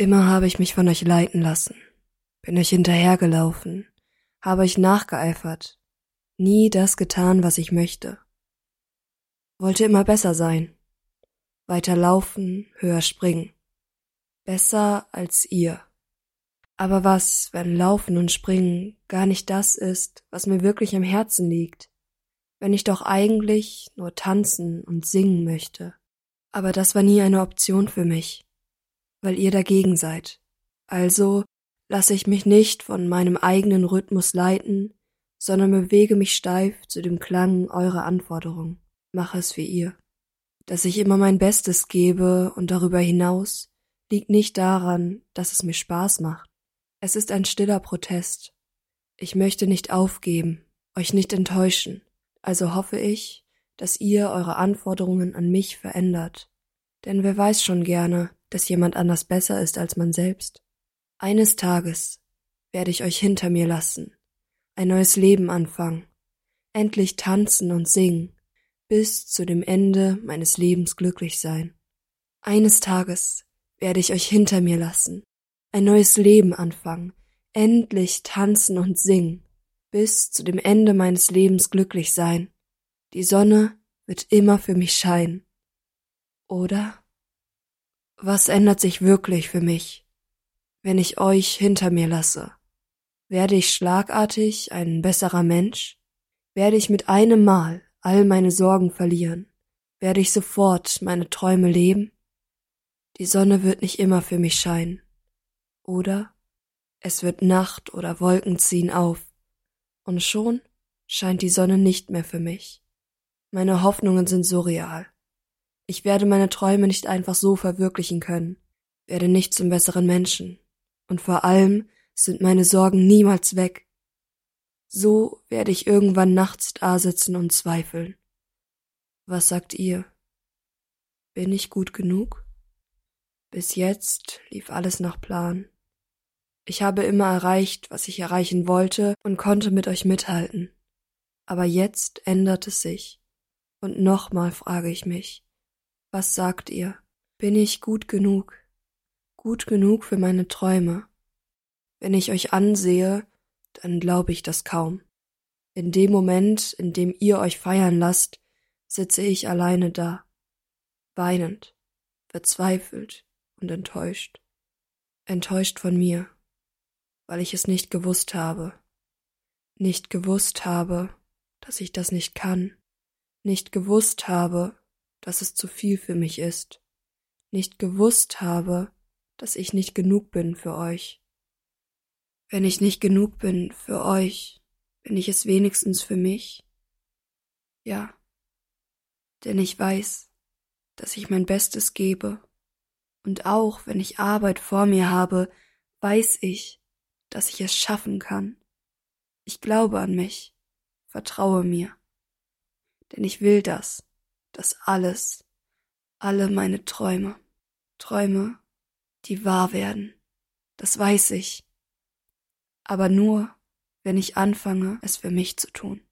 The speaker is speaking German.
Immer habe ich mich von euch leiten lassen, bin euch hinterhergelaufen, habe euch nachgeeifert, nie das getan, was ich möchte. Wollte immer besser sein, weiter laufen, höher springen, besser als ihr. Aber was, wenn Laufen und Springen gar nicht das ist, was mir wirklich am Herzen liegt, wenn ich doch eigentlich nur tanzen und singen möchte. Aber das war nie eine Option für mich, weil ihr dagegen seid. Also lasse ich mich nicht von meinem eigenen Rhythmus leiten, sondern bewege mich steif zu dem Klang eurer Anforderung. Mache es wie ihr. Dass ich immer mein Bestes gebe und darüber hinaus liegt nicht daran, dass es mir Spaß macht. Es ist ein stiller Protest. Ich möchte nicht aufgeben, euch nicht enttäuschen, also hoffe ich, dass ihr eure Anforderungen an mich verändert. Denn wer weiß schon gerne, dass jemand anders besser ist als man selbst. Eines Tages werde ich euch hinter mir lassen, ein neues Leben anfangen, endlich tanzen und singen, bis zu dem Ende meines Lebens glücklich sein. Eines Tages werde ich euch hinter mir lassen, ein neues Leben anfangen, endlich tanzen und singen, bis zu dem Ende meines Lebens glücklich sein. Die Sonne wird immer für mich scheinen. Oder? Was ändert sich wirklich für mich, wenn ich euch hinter mir lasse? Werde ich schlagartig ein besserer Mensch? Werde ich mit einem Mal all meine Sorgen verlieren? Werde ich sofort meine Träume leben? Die Sonne wird nicht immer für mich scheinen. Oder es wird Nacht oder Wolken ziehen auf, und schon scheint die Sonne nicht mehr für mich. Meine Hoffnungen sind surreal. Ich werde meine Träume nicht einfach so verwirklichen können, werde nicht zum besseren Menschen, und vor allem sind meine Sorgen niemals weg. So werde ich irgendwann nachts dasitzen und zweifeln. Was sagt ihr? Bin ich gut genug? Bis jetzt lief alles nach Plan. Ich habe immer erreicht, was ich erreichen wollte und konnte mit euch mithalten. Aber jetzt ändert es sich. Und nochmal frage ich mich, was sagt ihr? Bin ich gut genug? Gut genug für meine Träume? Wenn ich euch ansehe, dann glaube ich das kaum. In dem Moment, in dem ihr euch feiern lasst, sitze ich alleine da, weinend, verzweifelt und enttäuscht. Enttäuscht von mir weil ich es nicht gewusst habe. Nicht gewusst habe, dass ich das nicht kann. Nicht gewusst habe, dass es zu viel für mich ist. Nicht gewusst habe, dass ich nicht genug bin für euch. Wenn ich nicht genug bin für euch, bin ich es wenigstens für mich? Ja, denn ich weiß, dass ich mein Bestes gebe, und auch wenn ich Arbeit vor mir habe, weiß ich, dass ich es schaffen kann. Ich glaube an mich, vertraue mir. Denn ich will das, das alles, alle meine Träume, Träume, die wahr werden, das weiß ich. Aber nur, wenn ich anfange, es für mich zu tun.